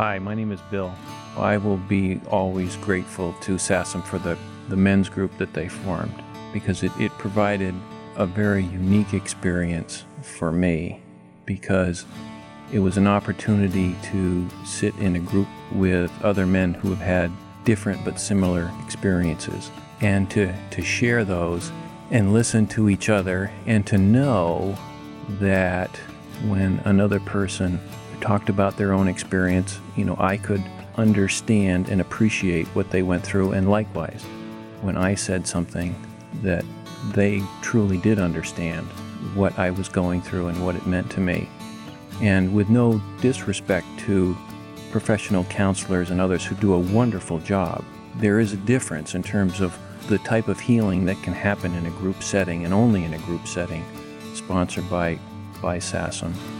Hi, my name is Bill. I will be always grateful to SASSMM for the, the men's group that they formed because it, it provided a very unique experience for me because it was an opportunity to sit in a group with other men who have had different but similar experiences and to, to share those and listen to each other and to know that when another person talked about their own experience, you know, I could understand and appreciate what they went through, and likewise, when I said something that they truly did understand what I was going through and what it meant to me. And with no disrespect to professional counselors and others who do a wonderful job, there is a difference in terms of the type of healing that can happen in a group setting and only in a group setting, sponsored by, by SASSMM.